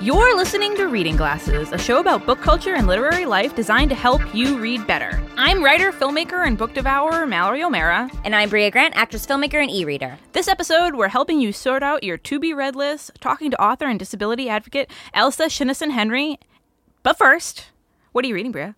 You're listening to Reading Glasses, a show about book culture and literary life designed to help you read better. I'm writer, filmmaker, and book devourer Mallory O'Meara. And I'm Brea Grant, actress, filmmaker, and e reader. This episode, we're helping you sort out your to be read list, talking to author and disability advocate Elsa Sjunneson Henry. But first, what are you reading, Brea?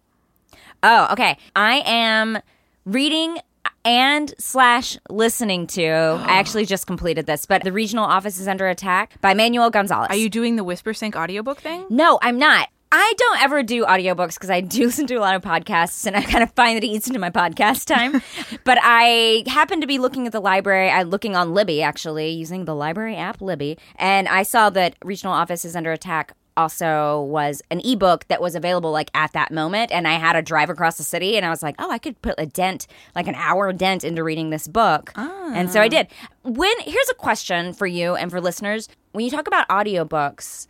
Oh, okay. I am reading and slash listening to i actually just completed this but the regional office is under attack by manuel gonzales. Are you doing the Whispersync audiobook thing? no i'm not. I don't ever do audiobooks because i do listen to a lot of podcasts and i kind of find that it eats into my podcast time. But i happened to be looking at the library i'm looking on libby actually using the library app libby and i saw that regional office is under attack also was an ebook that was available like at that moment and I had to drive across the city and I was like, "Oh, I could put a dent, like an hour dent into reading this book." And so I ah. did. When here's a question for you and for listeners. When you talk about audiobooks,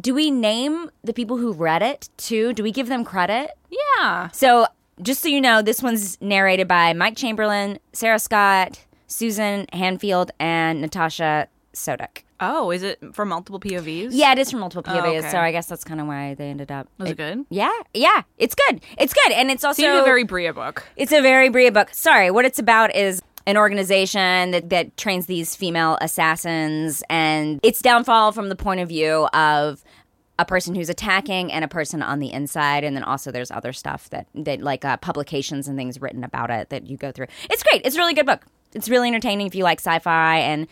do we name the people who read it too? Do we give them credit? Yeah. So, just so you know, this one's narrated by Mike Chamberlain, Sarah Scott, Susan Hanfield, and Natasha Soudek. Oh, is it for multiple POVs? Yeah, it is from multiple Oh, POVs, okay. so I guess that's kind of why they ended up. Was it good? Yeah, yeah, it's good. It's good, and it's also Seemed a very Brea book. it's a very Brea book. Sorry, what it's about is an organization that, that trains these female assassins, and its downfall from the point of view of a person who's attacking and a person on the inside, and then also there's other stuff that that like uh, publications and things written about it that you go through. It's great. It's a really good book. It's really entertaining if you like sci-fi and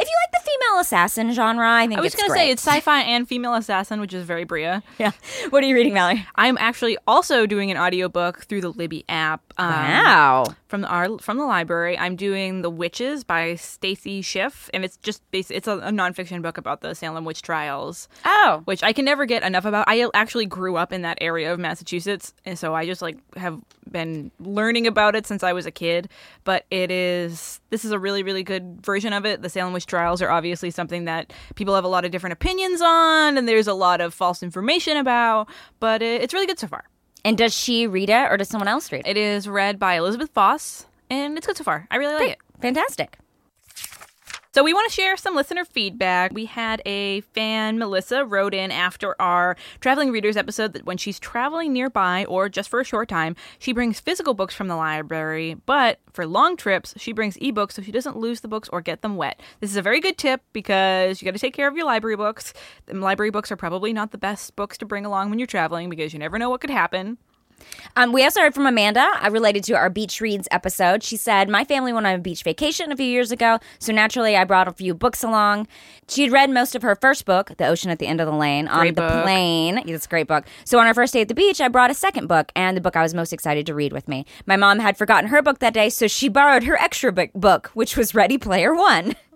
if you like the female assassin genre. I think I was going to say it's sci-fi and female assassin, which is very Brea. yeah. What are you reading, Mallory? I'm actually also doing an audiobook through the Libby app. Um, Wow. From the our, from the library, I'm doing The Witches by Stacy Schiff, and it's just basi- it's a, a nonfiction book about the Salem witch trials, Oh. which I can never get enough about. I actually grew up in that area of Massachusetts, and so I just like have been learning about it since I was a kid. But it is this is a really really good version of it. The Salem witch trials are obviously something that people have a lot of different opinions on, and there's a lot of false information about. But it, it's really good so far. And does she read it or does someone else read it? It is read by Elizabeth Foss, and it's good so far. I really like it. Fantastic. So we want to share some listener feedback. We had a fan, Melissa, wrote in after our traveling readers episode that when she's traveling nearby or just for a short time, she brings physical books from the library, but for long trips, she brings ebooks so she doesn't lose the books or get them wet. This is a very good tip because you got to take care of your library books. Library books are probably not the best books to bring along when you're traveling because you never know what could happen. Um, we also heard from Amanda, uh, related to our beach reads episode. She said, My family went on a beach vacation a few years ago, so naturally I brought a few books along. She had read most of her first book, The Ocean at the End of the Lane, on Great the book. plane. It's a great book. So on our first day at the beach, I brought a second book and the book I was most excited to read with me. My mom had forgotten her book that day, so she borrowed her extra book, book which was Ready Player One.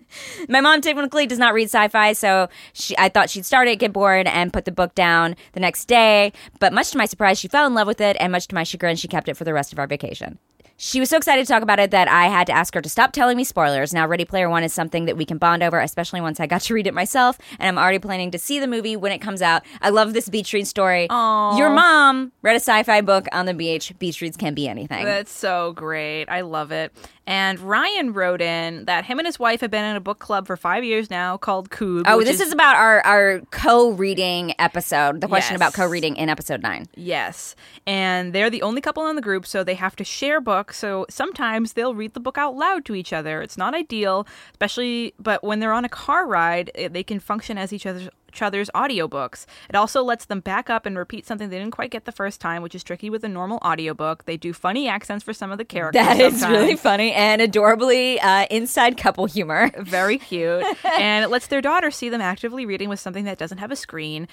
My mom typically does not read sci-fi, so she, I thought she'd start it, get bored, and put the book down the next day. But much to my surprise, she fell in love with it, and much to my chagrin, she kept it for the rest of our vacation. She was so excited to talk about it that I had to ask her to stop telling me spoilers. Now, Ready Player One is something that we can bond over, especially once I got to read it myself, and I'm already planning to see the movie when it comes out. I love this beach read story. Your mom read a sci-fi book on the beach. Beach reads can be anything. That's so great. I love it. And Ryan wrote in that him and his wife have been in a book club for five years now called Coob. Oh, this is, about our, our co-reading episode. The question Yes. about co-reading in episode nine. Yes. And they're the only couple in the group, so they have to share books. So sometimes they'll read the book out loud to each other. It's not ideal, especially, but when they're on a car ride, they can function as each other's each other's audiobooks. It also lets them back up and repeat something they didn't quite get the first time, which is tricky with a normal audiobook. They do funny accents for some of the characters. That is really funny and adorably uh, inside couple humor. very cute and it lets their daughter see them actively reading with something that doesn't have a screen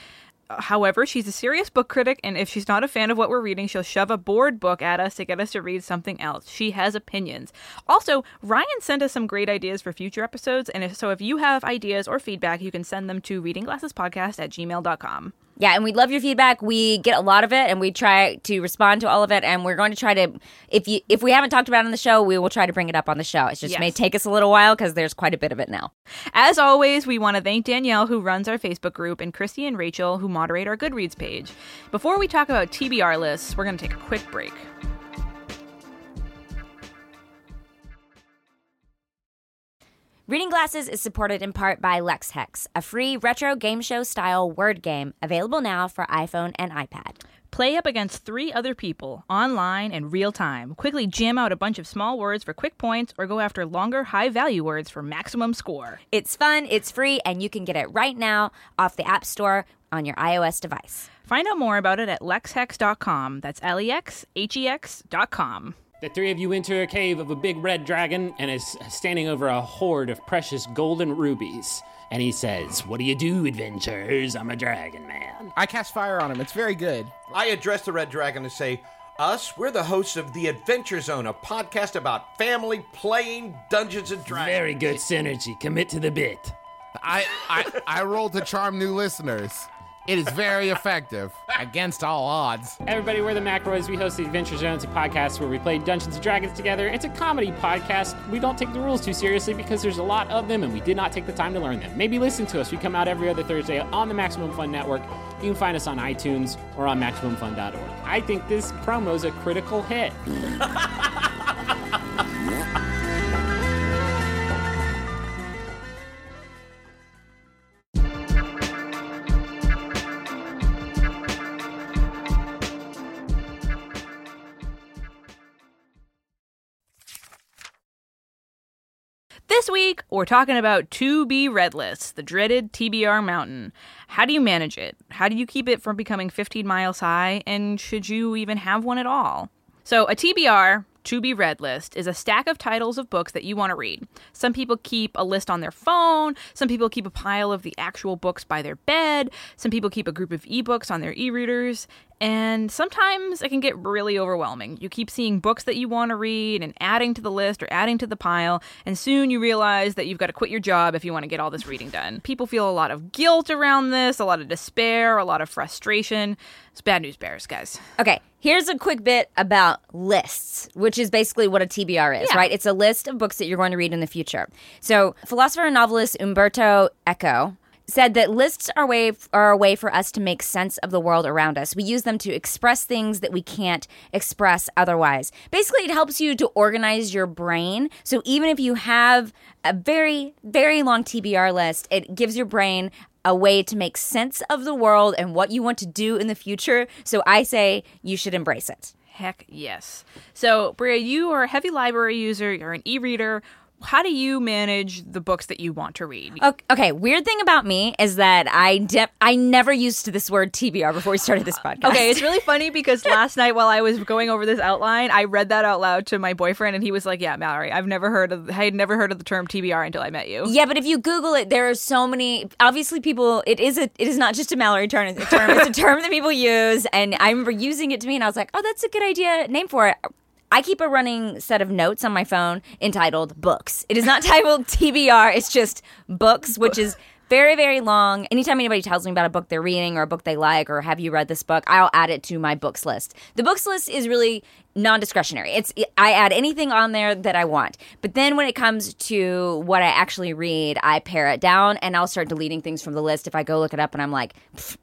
However, she's a serious book critic, and if she's not a fan of what we're reading, she'll shove a bored book at us to get us to read something else. She has opinions. Also, Ryan sent us some great ideas for future episodes, and if, so if you have ideas or feedback, you can send them to readingglassespodcast at gmail.com. Yeah, and we love your feedback. We get a lot of it, and we try to respond to all of it. And we're going to try to, if you if we haven't talked about it on the show, we will try to bring it up on the show. It just may take us a little while because there's quite a bit of it now. As always, we want to thank Danielle, who runs our Facebook group, and Christy and Rachel, who moderate our Goodreads page. Before we talk about TBR lists, we're going to take a quick break. Reading Glasses is supported in part by LexHex, a free retro game show style word game available now for iPhone and iPad. Play up against three other people, online and real time. Quickly jam out a bunch of small words for quick points or go after longer, high value words for maximum score. It's fun, it's free, and you can get it right now off the App Store on your iOS device. Find out more about it at lexhex.com. That's L E X H E X.com. The three of you enter a cave of a big red dragon and is standing over a hoard of precious golden rubies. And he says, What do you do, adventurers? I'm a dragon man. I cast fire on him. It's very good. I address the Red Dragon and say, Us, we're the hosts of The Adventure Zone, a podcast about family playing Dungeons and Dragons. Very good synergy. Commit to the bit. I, I, I rolled to charm new listeners. It is very effective against all odds. Everybody, we're the McElroys. We host the Adventure. It's podcast where we play Dungeons and Dragons together. It's a comedy podcast. We don't take the rules too seriously because there's a lot of them and we did not take the time to learn them. Maybe listen to us. We come out every other Thursday on the Maximum Fun Network. You can find us on iTunes or on MaximumFun.org. I think this promo is a critical hit. This week, we're talking about 2B Red List, the dreaded TBR mountain. How do you manage it? How do you keep it from becoming 15 miles high? And should you even have one at all? So, a TBR, to be read list is a stack of titles of books that you want to read. Some people keep a list on their phone, some people keep a pile of the actual books by their bed, some people keep a group of ebooks on their e readers, and sometimes it can get really overwhelming. You keep seeing books that you want to read and adding to the list or adding to the pile, and soon you realize that you've got to quit your job if you want to get all this reading done. People feel a lot of guilt around this, a lot of despair, a lot of frustration. It's bad news bears, guys. Okay, here's a quick bit about lists, which is basically what a TBR is, Yeah. right? It's a list of books that you're going to read in the future. So, philosopher and novelist Umberto Eco said that lists are, way, are a way for us to make sense of the world around us. We use them to express things that we can't express otherwise. Basically, it helps you to organize your brain. So, even if you have a very, very long TBR list, it gives your brain a way to make sense of the world and what you want to do in the future. So I say you should embrace it. Heck yes. So, Brea, you are a heavy library user, you're an e reader. How do you manage the books that you want to read? Okay, okay, weird thing about me is that I de- I never used this word TBR before we started this uh, podcast. Okay, it's really funny because last night while I was going over this outline, I read that out loud to my boyfriend, and he was like, "Yeah, Mallory, I've never heard of, I had never heard of the term TBR until I met you." Yeah, but if you Google it, there are so many. Obviously, people. It is a. It is not just a Mallory term. It's a term. it's a term that people use, and I remember using it to me, and I was like, "Oh, that's a good idea. Name for it." I keep a running set of notes on my phone entitled "Books." It is not titled TBR. It's just books, which is very very long. Anytime anybody tells me about a book they're reading or a book they like or have you read this book, I'll add it to my books list. The books list is really non-discretionary. It's I add anything on there that I want. But then when it comes to what I actually read, I pare it down and I'll start deleting things from the list if I go look it up and I'm like,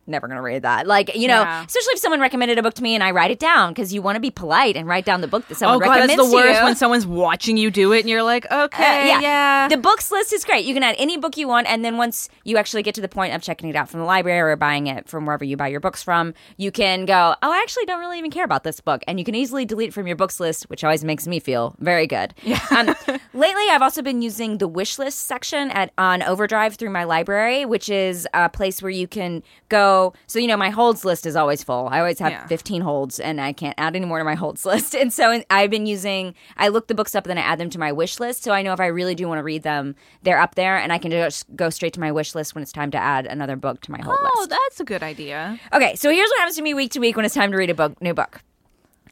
never going to read that. Like, you know, Yeah. especially if someone recommended a book to me and I write it down because you want to be polite and write down the book that someone Oh god, that's the worst you. when someone's watching you do it, and you're like, Uh, "Okay, yeah." The books list is great. You can add any book you want, and then once you actually get to the point of checking it out from the library or buying it from wherever you buy your books from, you can go, Oh, I actually don't really even care about this book. And you can easily delete it from your books list, which always makes me feel very good. Um, lately, I've also been using the wish list section at on Overdrive through my library, which is a place where you can go. So, you know, my holds list is always full. I always have Yeah. 15 holds, and I can't add any more to my holds list. And so I've been using, I look the books up and then I add them to my wish list. So I know if I really do want to read them, they're up there, and I can just go straight to my wish list when it's time to add another book to my hold oh, list. Oh, that's a good idea. Okay, so here's what happens to me week to week when it's time to read a book, new book.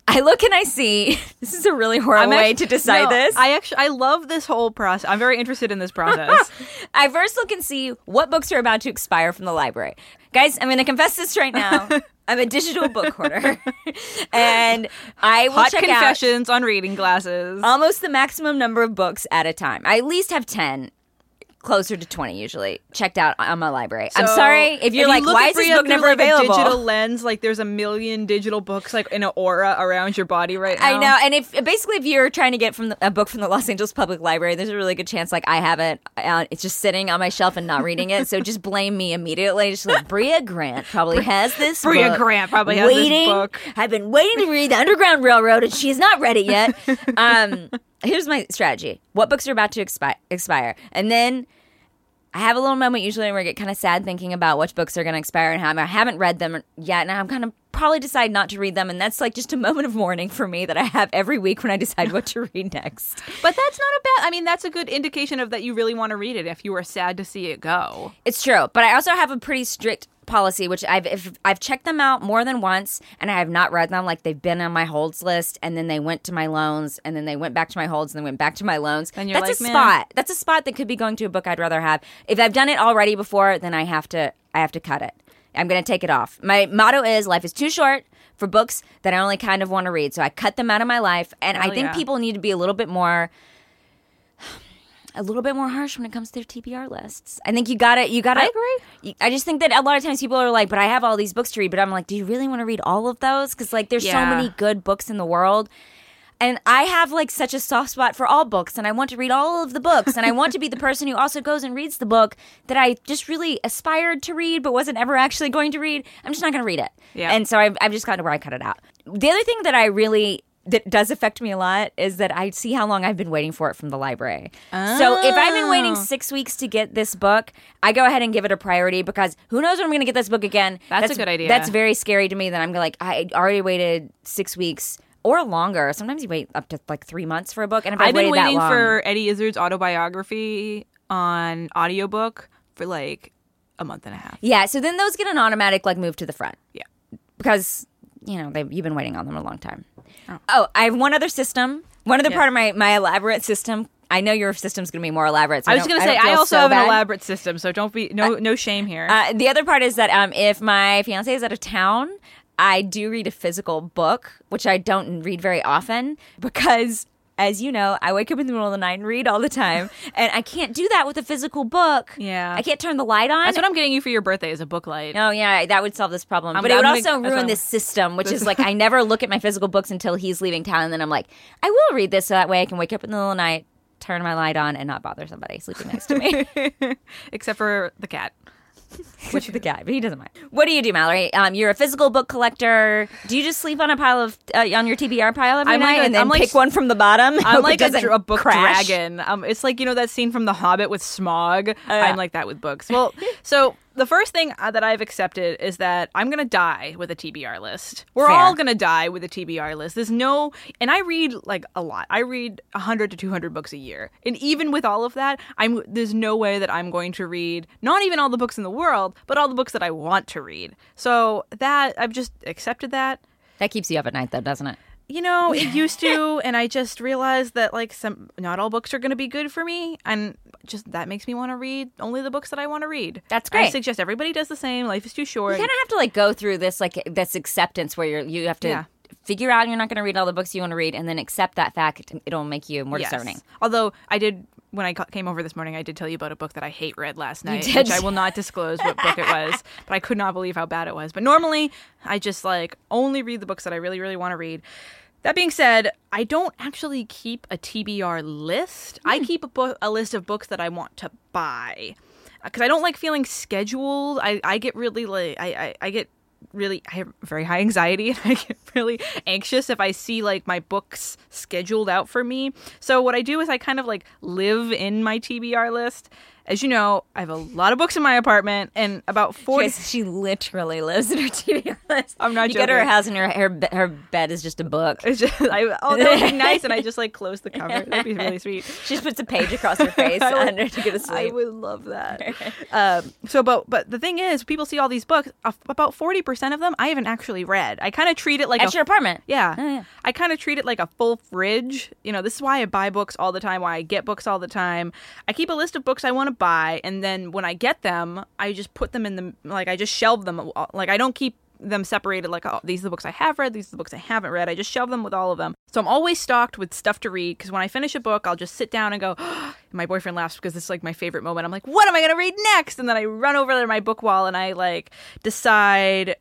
I look and I see. This is a really horrible way to decide No, this. I actually I love this whole process. I'm very interested in this process. I first look and see what books are about to expire from the library. Guys, I'm going to confess this right now. I'm a digital book hoarder. and I will Hot check out confessions on reading glasses. almost the maximum number of books at a time. I at least have 10. Closer to 20 usually checked out on my library. I'm sorry if you're you like, look why is this book never like, a available? digital lens, like there's a million digital books like in an aura around your body right now. I know, and if basically if you're trying to get from the, a book from the Los Angeles Public Library, there's a really good chance like I have it. Uh, it's just sitting on my shelf and not reading it. So just blame me immediately. Just like Brea Grant probably has this. Brea book Grant probably has this waiting. book. I've been waiting to read the Underground Railroad, and she's not read it yet. um, here's my strategy: what books are about to expi- expire, and then. I have a little moment usually where I get kind of sad thinking about which books are going to expire and how I haven't read them yet, and I'm kind of probably decide not to read them, and that's like just a moment of mourning for me that I have every week when I decide what to read next. But that's not a bad. I mean, that's a good indication of that you really want to read it. If you are sad to see it go, It's true, but I also have a pretty strict policy, which I've if, I've checked them out more than once, and I have not read them. Like they've been on my holds list, and then they went to my loans, and then they went back to my holds, and then went back to my loans. Then you're That's like, a spot. That's a spot that could be going to a book I'd rather have. If I've done it already before, then I have to I have to cut it. I'm going to take it off. My motto is life is too short for books that I only kind of want to read. So I cut them out of my life, and I think yeah. people need to be a little bit more a little bit more harsh when it comes to their TBR lists. I think you got it. You got to. I agree. I just think that a lot of times people are like, "But I have all these books to read." But I'm like, "Do you really want to read all of those?" Because like, there's so many good books in the world. And I have like such a soft spot for all books, and I want to read all of the books, and I want to be the person who also goes and reads the book that I just really aspired to read, but wasn't ever actually going to read. I'm just not going to read it, Yeah. and so I've, I've just gotten to where I cut it out. The other thing that I really that does affect me a lot is that I see how long I've been waiting for it from the library. So if I've been waiting Oh. six weeks to get this book, I go ahead and give it a priority because who knows when I'm going to get this book again. That's a good idea. That's very scary to me. That I'm like I already waited six weeks or longer. Sometimes you wait up to like three months for a book, and if I've, I've been waited that waiting long- for Eddie Izzard's autobiography on audiobook for like a month and a half. yeah. So then those get an automatic like move to the front. Yeah. because you know they've, you've been waiting on them a long time. Oh, I have one other system. One other Yeah. part of my my elaborate system. I know your system's going to be more elaborate. So I was going to say don't I also so have an elaborate system, so don't be no no shame here. Uh, the other part is that um, if my fiance is out of town, I do read a physical book, which I don't read very often because, as you know, I wake up in the middle of the night and read all the time, and I can't do that with a physical book. Yeah. I can't turn the light on. That's what I'm getting you for your birthday is a book light. Oh yeah, that would solve this problem. I'm- but it would I'm also gonna- ruin this system, which is like I never look at my physical books until he's leaving town, and then I'm like, I will read this so that way I can wake up in the middle of the night, turn my light on, and not bother somebody sleeping next to me. Except for the cat. Which the guy, but he doesn't mind. What do you do, Mallory? Um, you're a physical book collector. Do you just sleep on a pile of uh, on your TBR pile every I'm night like and then I'm like- pick one from the bottom? I'm like a, dr- a book crash? dragon. Um, it's like you know that scene from The Hobbit with Smaug. Yeah. I'm like that with books. Well, so the first thing uh, that I've accepted is that I'm gonna die with a TBR list. We're Fair. all gonna die with a TBR list. There's no, and I read like a lot. I read 100 to 200 books a year, and even with all of that, I'm there's no way that I'm going to read not even all the books in the world, but all the books that I want to read. So that I've just accepted that That keeps you up at night, though, doesn't it? You know it used to and i just realized that like some not all books are going to be good for me and just that makes me want to read only the books that i want to read That's great. i suggest everybody does the same life is too short You kind of have to like go through this like this acceptance where you're you have to Yeah. Figure out you're not going to read all the books you want to read, and then accept that fact. It'll make you more Yes. discerning. although i did when i came over this morning i did tell you about a book that i hate read last night did. which i will not disclose what book it was but i could not believe how bad it was but normally i just like only read the books that i really really want to read that being said, I don't actually keep a TBR list. I Hmm. keep a book, a list of books that I want to buy, because I don't like feeling scheduled. I, I get really like I, I, I get really I have very high anxiety and I get really anxious if I see like my books scheduled out for me. So what I do is I kind of like live in my TBR list. As you know, I have a lot of books in my apartment and about 40 Yes, she literally lives in her TBR list. I'm not You go to her joking. house and her her, her bed is just a book. It's just, I, oh, that would be nice, and I just like close the cover. That'd be really sweet. She just puts a page across her face under to go to I sleep. would love that. um, so, but but the thing is, people see all these books. About forty percent of them, I haven't actually read. I kind of treat it like At a your apartment. yeah. Oh, yeah. I kind of treat it like a full fridge. You know, this is why I buy books all the time, why I get books all the time. I keep a list of books I want to buy, and then when I get them, I just put them in the, like, I just shelve them. uh, Like, I don't keep them separated, like, oh, these are the books I have read, these are the books I haven't read. I just shelve them with all of them. So I'm always stocked with stuff to read, because when I finish a book, I'll just sit down and go, my boyfriend laughs because is like my favorite moment. I'm like, what am I going to read next? And then I run over to my book wall and I like decide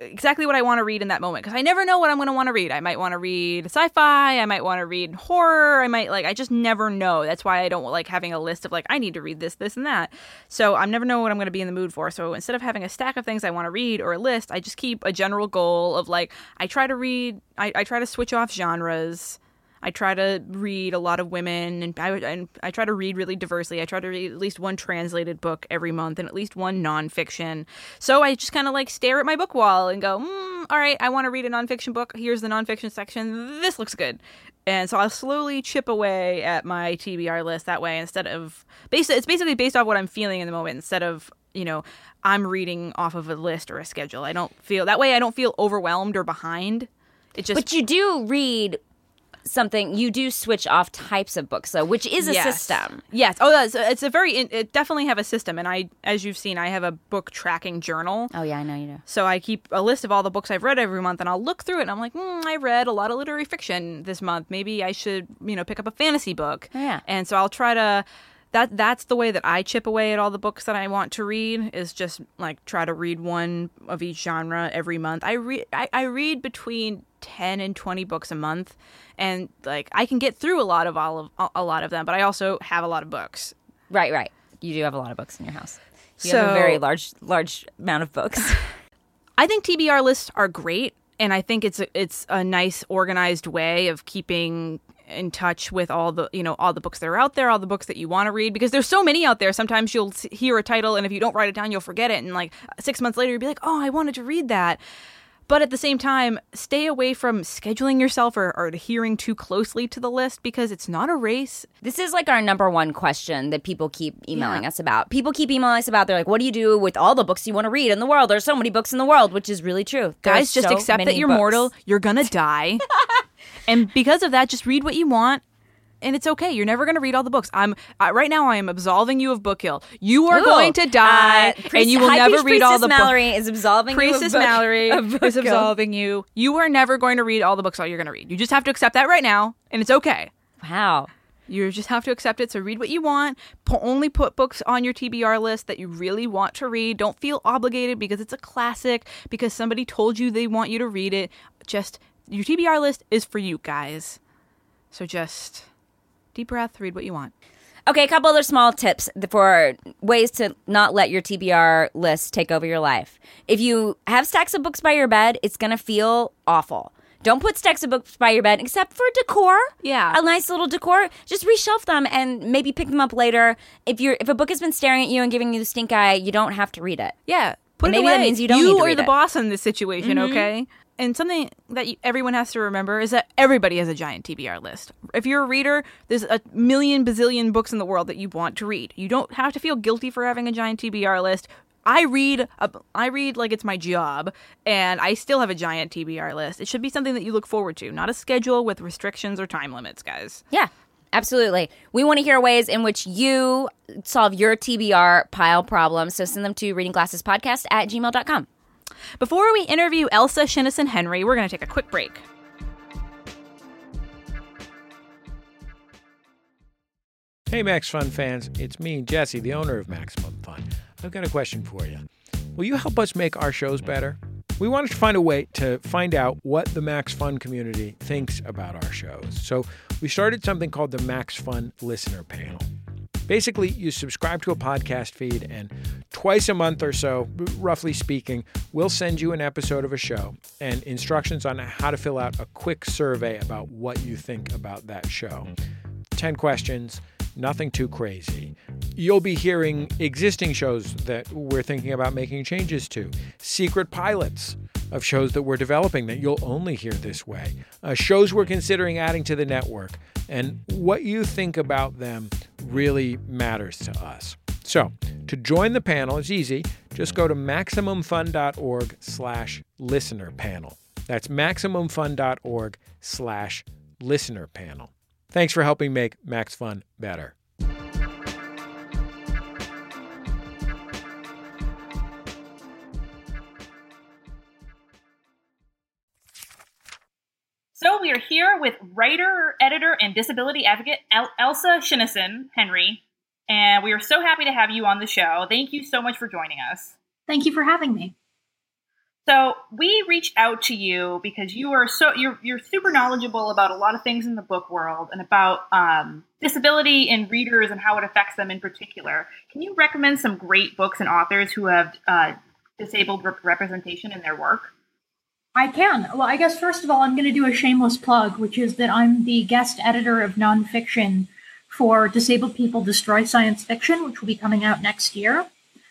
exactly what I want to read in that moment because I never know what I'm going to want to read. I might want to read sci-fi. I might want to read horror. I might like. I just never know. That's why I don't like having a list of like I need to read this, this, and that. So I'm never know what I'm going to be in the mood for. So instead of having a stack of things I want to read or a list, I just keep a general goal of like I try to read. I, I try to switch off genres. I try to read a lot of women, and I, and I try to read really diversely. I try to read at least one translated book every month and at least one nonfiction. So I just kind of like stare at my book wall and go, mm, "All right, I want to read a nonfiction book. Here's the nonfiction section. This looks good." And so I'll slowly chip away at my TBR list that way instead of based. It's basically based off what I'm feeling in the moment instead of you know I'm reading off of a list or a schedule. I don't feel that way. I don't feel overwhelmed or behind. It just But you do read something. You do switch off types of books, though, which is a Yes. system. Yes. Oh, that's, it's a very. It definitely have a system, and I, as you've seen, I have a book tracking journal. Oh yeah, I know you do. So I keep a list of all the books I've read every month, and I'll look through it, and I'm like, hmm, I read a lot of literary fiction this month. Maybe I should, you know, pick up a fantasy book. Yeah. And so I'll try to. That that's the way that I chip away at all the books that I want to read is just like try to read one of each genre every month. I read I, I read between ten and twenty books a month, and like I can get through a lot of all of a- lot of them, but I also have a lot of books. Right, right. You do have a lot of books in your house. You have a very large, large amount of books. I think TBR lists are great, and I think it's a, it's a nice organized way of keeping in touch with all the you know all the books that are out there, all the books that you want to read because there's so many out there. Sometimes you'll hear a title, and if you don't write it down, you'll forget it, and like six months later, you'll be like, oh, I wanted to read that. But at the same time, stay away from scheduling yourself or, or adhering too closely to the list because it's not a race. This is like our number one question that people keep emailing Yeah. us about. People keep emailing us about. They're like, "What do you do with all the books you want to read in the world? There's so many books in the world," which is really true. Guys, just so accept that you're books. mortal. You're gonna die, and because of that, just read what you want. And it's okay. You're never going to read all the books. I'm uh, right now. I am absolving you of Book Hill. You are Ooh. going to die, Uh, Priest- and you will never read all the. Mallory is absolving you of Priestess book- Mallory is absolving you. You are never going to read all the books all you're going to read. You just have to accept that right now, and it's okay. Wow. You just have to accept it. So read what you want. Only put books on your TBR list that you really want to read. Don't feel obligated because it's a classic, because somebody told you they want you to read it. Just your TBR list is for you guys. So just deep breath, read what you want. Okay, a couple other small tips for ways to not let your TBR list take over your life. If you have stacks of books by your bed, it's going to feel awful. Don't put stacks of books by your bed except for decor. Yeah. A nice little decor. Just reshelf them and maybe pick them up later. If you're if a book has been staring at you and giving you the stink eye, you don't have to read it. Yeah, put Maybe it away. that means you don't You need to are the it. boss in this situation, mm-hmm. okay? And something that everyone has to remember is that everybody has a giant TBR list. If you're a reader, there's a million bazillion books in the world that you want to read. You don't have to feel guilty for having a giant TBR list. I read a, I read like it's my job, and I still have a giant TBR list. It should be something that you look forward to, not a schedule with restrictions or time limits, guys. Yeah, absolutely. We want to hear ways in which you solve your TBR pile problems. So send them to readingglassespodcast at gmail.com. Before we interview Elsa Sjunneson Henry, we're going to take a quick break. Hey, Max Fun fans, it's me, Jesse, the owner of Maximum Fun. I've got a question for you. Will you help us make our shows better? We wanted to find a way to find out what the Max Fun community thinks about our shows. So we started something called the Max Fun Listener Panel. Basically, you subscribe to a podcast feed, and twice a month or so, roughly speaking, we'll send you an episode of a show and instructions on how to fill out a quick survey about what you think about that show. 10 questions, nothing too crazy. You'll be hearing existing shows that we're thinking about making changes to, secret pilots of shows that we're developing that you'll only hear this way, uh, shows we're considering adding to the network, and what you think about them really matters to us. So, to join the panel is easy. Just go to maximumfun.org slash listener panel. That's maximumfun.org slash listener panel. Thanks for helping make Max Fun better. So we are here with writer, editor, and disability advocate El- Elsa Sjunneson Henry, and we are so happy to have you on the show. Thank you so much for joining us. Thank you for having me. So we reached out to you because you are so you're you're super knowledgeable about a lot of things in the book world and about um, disability in readers and how it affects them in particular. Can you recommend some great books and authors who have uh, disabled rep- representation in their work? I can. Well, I guess first of all, I'm going to do a shameless plug, which is that I'm the guest editor of nonfiction for Disabled People Destroy Science Fiction, which will be coming out next year.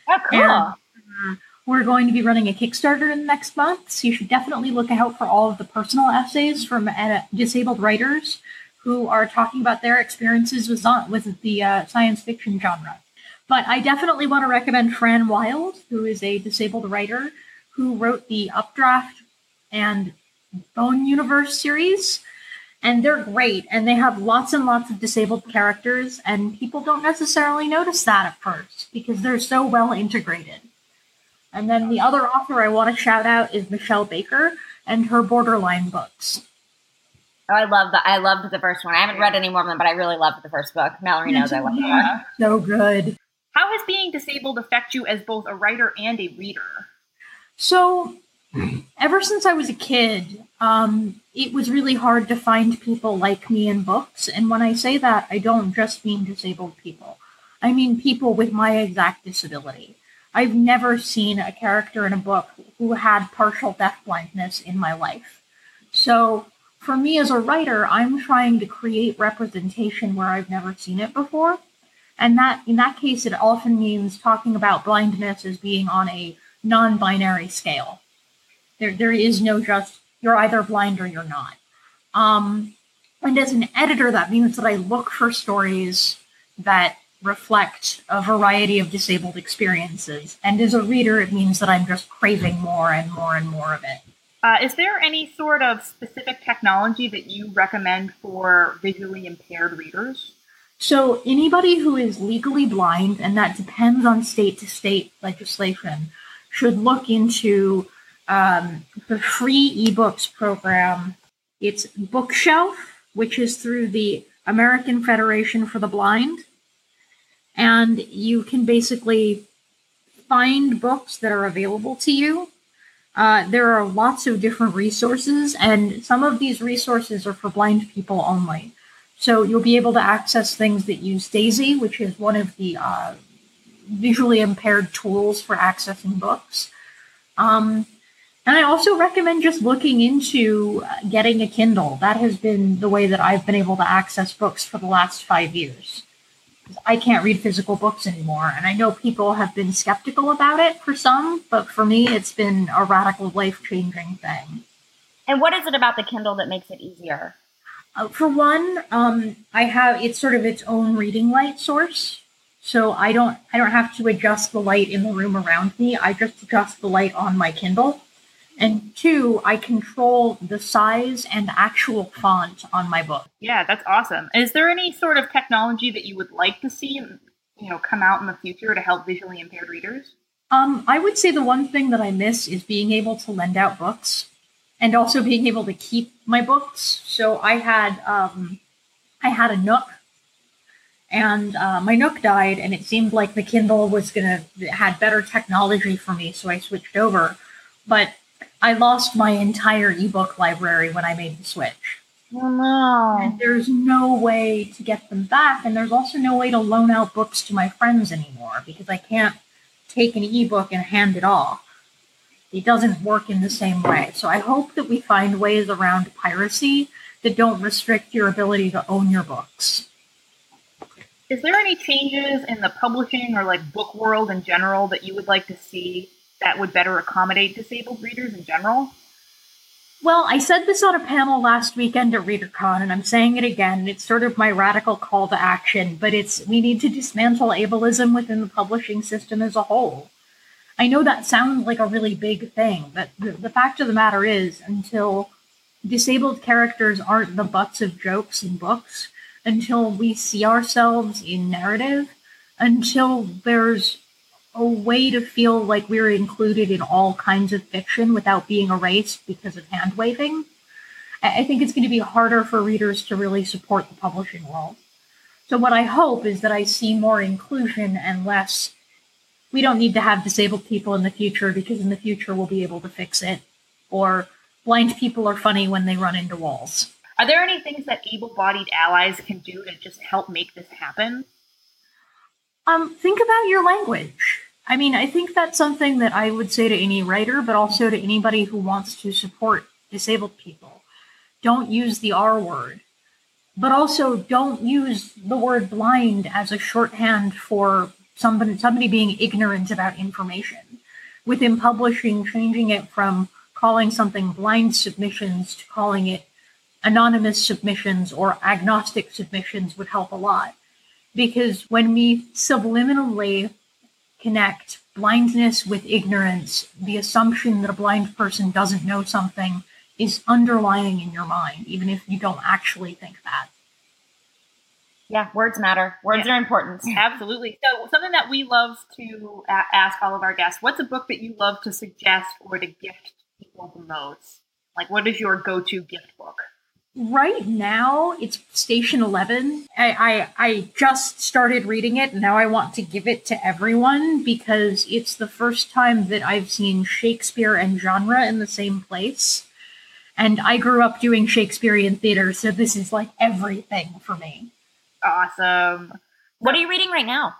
Oh, cool. And, uh, we're going to be running a Kickstarter in the next month, so you should definitely look out for all of the personal essays from uh, disabled writers who are talking about their experiences with, with the uh, science fiction genre. But I definitely want to recommend Fran Wilde, who is a disabled writer who wrote the Updraft and Bone Universe series. And they're great, and they have lots and lots of disabled characters, and people don't necessarily notice that at first because they're so well integrated. And then the other author I want to shout out is Mishell Baker and her Borderline books. Oh, I love that. I loved the first one. I haven't read any more of them, but I really loved the first book. Mallory knows I love that. So good. How has being disabled affect you as both a writer and a reader? So, ever since I was a kid, um, it was really hard to find people like me in books. And when I say that, I don't just mean disabled people. I mean people with my exact disability. I've never seen a character in a book who had partial deafblindness in my life. So, for me as a writer, I'm trying to create representation where I've never seen it before. And that in that case it often means talking about blindness as being on a non-binary scale. There there is no just you're either blind or you're not. Um, and as an editor, that means that I look for stories that reflect a variety of disabled experiences. And as a reader, it means that I'm just craving more and more and more of it. Uh, is there any sort of specific technology that you recommend for visually impaired readers? So, anybody who is legally blind, and that depends on state to state legislation, should look into um, the free ebooks program. It's Bookshelf, which is through the American Federation for the Blind. And you can basically find books that are available to you. Uh, there are lots of different resources, and some of these resources are for blind people only. So you'll be able to access things that use DAISY, which is one of the uh, visually impaired tools for accessing books. Um, and I also recommend just looking into uh, getting a Kindle. That has been the way that I've been able to access books for the last five years. I can't read physical books anymore, and I know people have been skeptical about it for some, but for me, it's been a radical life changing thing. And what is it about the Kindle that makes it easier? Uh, for one, um, I have it's sort of its own reading light source, so I don't I don't have to adjust the light in the room around me. I just adjust the light on my Kindle. And two, I control the size and actual font on my book. Yeah, that's awesome. Is there any sort of technology that you would like to see, you know, come out in the future to help visually impaired readers? Um, I would say the one thing that I miss is being able to lend out books, and also being able to keep my books. So I had um, I had a Nook, and uh, my Nook died, and it seemed like the Kindle was gonna had better technology for me, so I switched over. But I lost my entire ebook library when I made the switch. Oh no. And there's no way to get them back. And there's also no way to loan out books to my friends anymore because I can't take an ebook and hand it off. It doesn't work in the same way. So I hope that we find ways around piracy that don't restrict your ability to own your books. Is there any changes in the publishing or like book world in general that you would like to see that would better accommodate disabled readers in general? Well, I said this on a panel last weekend at ReaderCon, and I'm saying it again. It's sort of my radical call to action, but it's we need to dismantle ableism within the publishing system as a whole. I know that sounds like a really big thing, but the, the fact of the matter is, until disabled characters aren't the butts of jokes in books, until we see ourselves in narrative, until there's a way to feel like we're included in all kinds of fiction without being erased because of hand waving. I think it's going to be harder for readers to really support the publishing world. So what I hope is that I see more inclusion and less. We don't need to have disabled people in the future because in the future we'll be able to fix it. Or blind people are funny when they run into walls. Are there any things that able-bodied allies can do to just help make this happen? Um, think about your language. I mean, I think that's something that I would say to any writer, but also to anybody who wants to support disabled people. Don't use the R word. But also don't use the word blind as a shorthand for somebody somebody being ignorant about information. Within publishing, changing it from calling something blind submissions to calling it anonymous submissions or agnostic submissions would help a lot. Because when we subliminally connect blindness with ignorance, the assumption that a blind person doesn't know something is underlying in your mind, even if you don't actually think that. Yeah, words matter. Words Yeah. are important. Absolutely. So, something that we love to a- ask all of our guests: What's a book that you love to suggest or to gift people the most? Like, what is your go-to gift book? Right now, it's Station Eleven. I, I I just started reading it, and now I want to give it to everyone because it's the first time that I've seen Shakespeare and genre in the same place. And I grew up doing Shakespearean theater, so this is like everything for me. Awesome. What are you reading right now?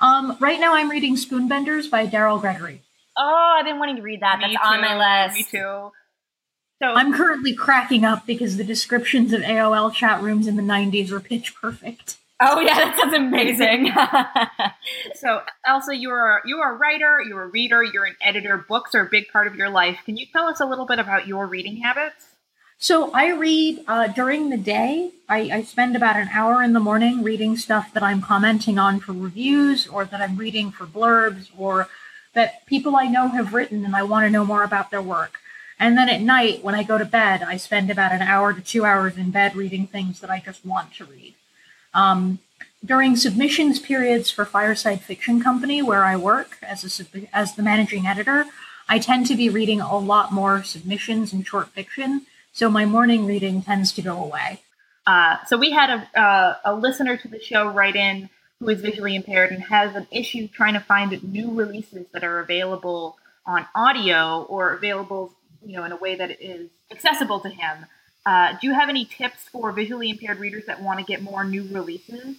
Um, right now, I'm reading Spoonbenders by Daryl Gregory. Oh, I've been wanting to read that. Me That's on my list. Me too. So, I'm currently cracking up because the descriptions of AOL chat rooms in the 90s were pitch perfect. Oh yeah, that sounds amazing. so Elsa, you're you're a writer, you're a reader, you're an editor. Books are a big part of your life. Can you tell us a little bit about your reading habits? So I read uh, during the day. I, I spend about an hour in the morning reading stuff that I'm commenting on for reviews, or that I'm reading for blurbs, or that people I know have written and I want to know more about their work. And then at night, when I go to bed, I spend about an hour to two hours in bed reading things that I just want to read. Um, during submissions periods for Fireside Fiction Company, where I work as a as the managing editor, I tend to be reading a lot more submissions and short fiction. So my morning reading tends to go away. Uh, so we had a, uh, a listener to the show write in who is visually impaired and has an issue trying to find new releases that are available on audio or available, you know, in a way that is accessible to him. Uh, do you have any tips for visually impaired readers that want to get more new releases?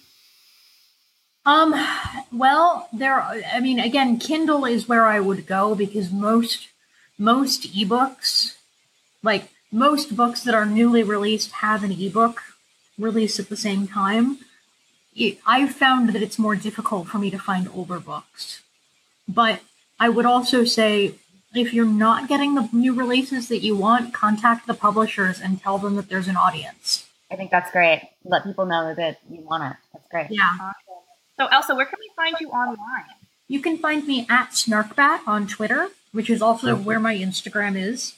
Um, well, there. I mean, again, Kindle is where I would go because most most ebooks, like most books that are newly released, have an ebook release at the same time. I've found that it's more difficult for me to find older books, but I would also say if you're not getting the new releases that you want, contact the publishers and tell them that there's an audience. I think that's great. Let people know that you want it. That's great. Yeah. So, Elsa, where can we find you online? You can find me at Snarkbat on Twitter, which is also where my Instagram is.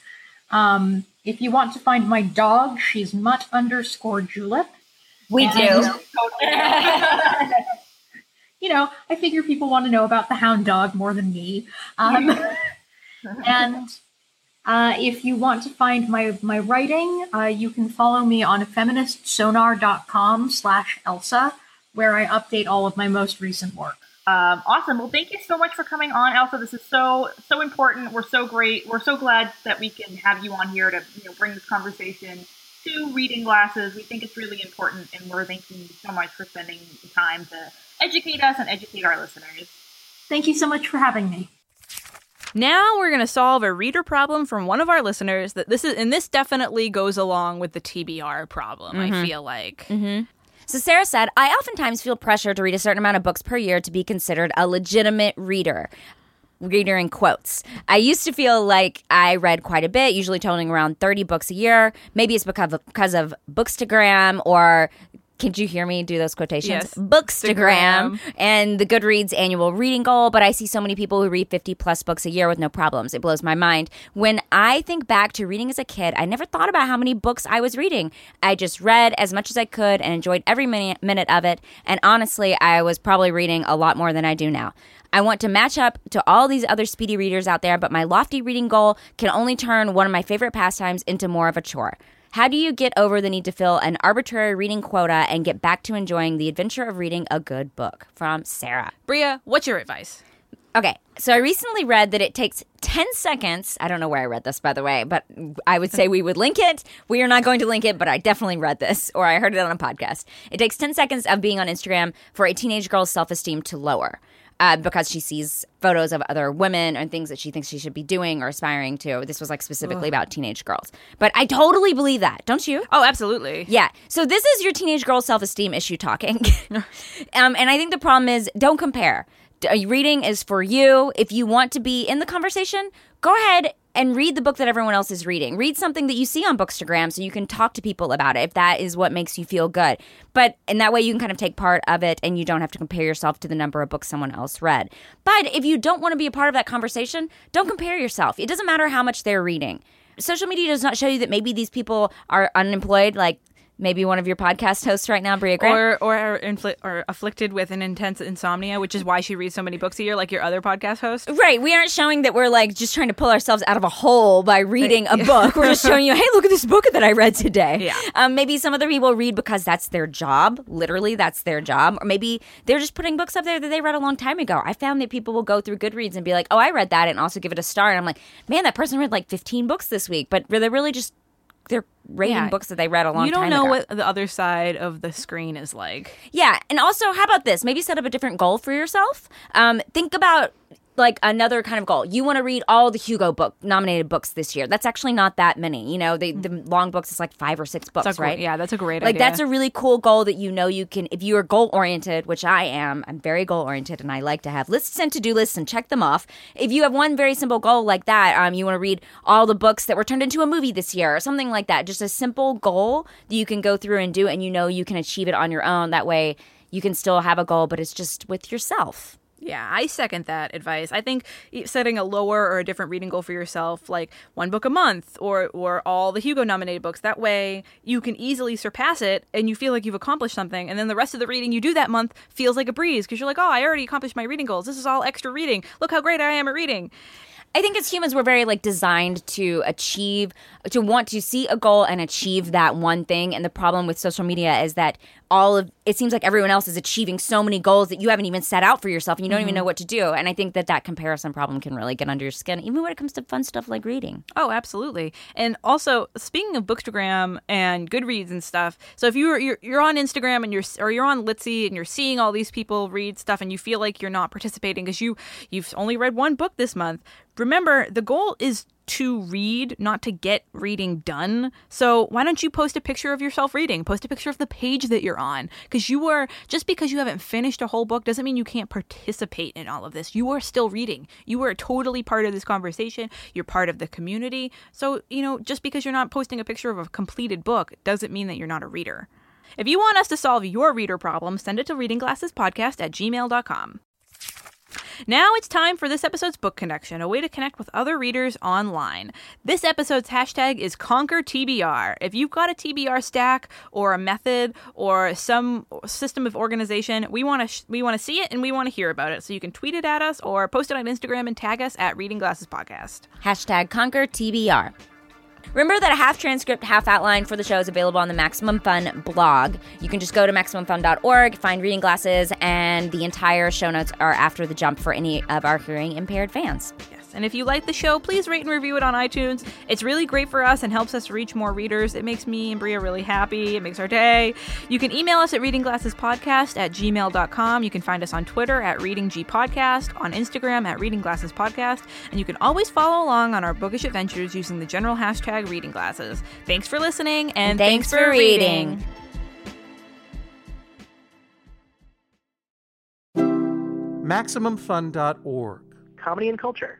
Um, if you want to find my dog, she's mutt underscore julep. We And- do. You know, I figure people want to know about the hound dog more than me. Um, and uh, if you want to find my, my writing, uh, you can follow me on feministsonar.com slash Elsa, where I update all of my most recent work. Um, awesome. Well, thank you so much for coming on, Elsa. This is so so important. We're so great. We're so glad that we can have you on here to you know bring this conversation to reading glasses. We think it's really important, and we're thanking you so much for spending the time to educate us and educate our listeners. Thank you so much for having me. Now we're going to solve a reader problem from one of our listeners that this is and this definitely goes along with the TBR problem, I mm-hmm. feel like. Mm-hmm. So Sarah said, I oftentimes feel pressure to read a certain amount of books per year to be considered a legitimate reader. Reader in quotes. I used to feel like I read quite a bit, usually totaling around 30 books a year. Maybe it's because of, because of Bookstagram or can you hear me do those quotations? Yes. Bookstagram and the Goodreads annual reading goal, but I see so many people who read 50 plus books a year with no problems. It blows my mind. When I think back to reading as a kid, I never thought about how many books I was reading. I just read as much as I could and enjoyed every minute of it. And honestly, I was probably reading a lot more than I do now. I want to match up to all these other speedy readers out there, but my lofty reading goal can only turn one of my favorite pastimes into more of a chore. How do you get over the need to fill an arbitrary reading quota and get back to enjoying the adventure of reading a good book? From Sarah. Brea, what's your advice? Okay, so I recently read that it takes 10 seconds. I don't know where I read this, by the way, but I would say we would link it. We are not going to link it, but I definitely read this or I heard it on a podcast. It takes 10 seconds of being on Instagram for a teenage girl's self esteem to lower. Uh, because she sees photos of other women and things that she thinks she should be doing or aspiring to. This was like specifically about teenage girls. But I totally believe that, don't you? Oh, absolutely. Yeah. So this is your teenage girl self esteem issue talking. um, and I think the problem is don't compare. D- uh, Reading is for you. If you want to be in the conversation, go ahead and read the book that everyone else is reading. Read something that you see on Bookstagram so you can talk to people about it if that is what makes you feel good. But in that way, you can kind of take part of it and you don't have to compare yourself to the number of books someone else read. But if you don't want to be a part of that conversation, don't compare yourself. It doesn't matter how much they're reading. Social media does not show you that maybe these people are unemployed, like maybe one of your podcast hosts right now, Brea Grant. Or or are, infli- or afflicted with an intense insomnia, which is why she reads so many books a year, like your other podcast host. Right. We aren't showing that we're like just trying to pull ourselves out of a hole by reading a book. We're just showing you, hey, look at this book that I read today. Yeah. Um, maybe some other people read because that's their job. Literally, that's their job. Or maybe they're just putting books up there that they read a long time ago. I found that people will go through Goodreads and be like, oh, I read that and also give it a star. And I'm like, man, that person read like 15 books this week. But they're really just, they're rating Yeah. books that they read a long time You don't know ago. what the other side of the screen is like. Yeah, and also, how about this? Maybe set up a different goal for yourself. Um, think about like another kind of goal. You want to read all the Hugo book nominated books this year. That's actually not that many. You know, the the long books is like five or six books, That's a gr- right? yeah, that's a great idea. like idea. that's a really cool goal that you know you can if you are goal oriented which i am i'm very goal oriented and i like to have lists and to-do lists and check them off if you have one very simple goal like that um, you want to read all the books that were turned into a movie this year or something like that just a simple goal that you can go through and do and you know you can achieve it on your own that way you can still have a goal but it's just with yourself Yeah, I second that advice. I think setting a lower or a different reading goal for yourself, like one book a month or or all the Hugo nominated books, that way you can easily surpass it and you feel like you've accomplished something. And then the rest of the reading you do that month feels like a breeze because you're like, oh, I already accomplished my reading goals. This is all extra reading. Look how great I am at reading. I think as humans, we're very like designed to achieve, to want to see a goal and achieve that one thing. And the problem with social media is that all of it seems like everyone else is achieving so many goals that you haven't even set out for yourself and you don't even mm-hmm. know what to do. And I think that that comparison problem can really get under your skin, even when it comes to fun stuff like reading. Oh, absolutely. And also, speaking of Bookstagram and Goodreads and stuff, so if you're you're, you're on Instagram and you're or you're on Litsy and you're seeing all these people read stuff and you feel like you're not participating because you you've only read one book this month, remember the goal is to read, not to get reading done. So why don't you post a picture of yourself reading? Post a picture of the page that you're on. Because you are, just because you haven't finished a whole book doesn't mean you can't participate in all of this. You are still reading. You are totally part of this conversation. You're part of the community. So, you know, just because you're not posting a picture of a completed book doesn't mean that you're not a reader. If you want us to solve your reader problem, send it to readingglassespodcast at gmail.com. Now it's time for this episode's book connection, a way to connect with other readers online. This episode's hashtag is Conquer TBR. If you've got a TBR stack or a method or some system of organization, we want to sh- we want to see it and we want to hear about it. So you can tweet it at us or post it on Instagram and tag us at Reading Glasses Podcast. Hashtag conquer TBR. Remember that a half transcript, half outline for the show is available on the Maximum Fun blog. You can just go to MaximumFun.org, find reading glasses, and the entire show notes are after the jump for any of our hearing impaired fans. Yes. And if you like the show, please rate and review it on iTunes. It's really great for us and helps us reach more readers. It makes me and Brea really happy. It makes our day. You can email us at readingglassespodcast at gmail.com. You can find us on Twitter at readinggpodcast, on Instagram at readingglassespodcast, and you can always follow along on our bookish adventures using the general hashtag readingglasses. Thanks for listening and, thanks for reading. MaximumFun.org. Comedy and culture.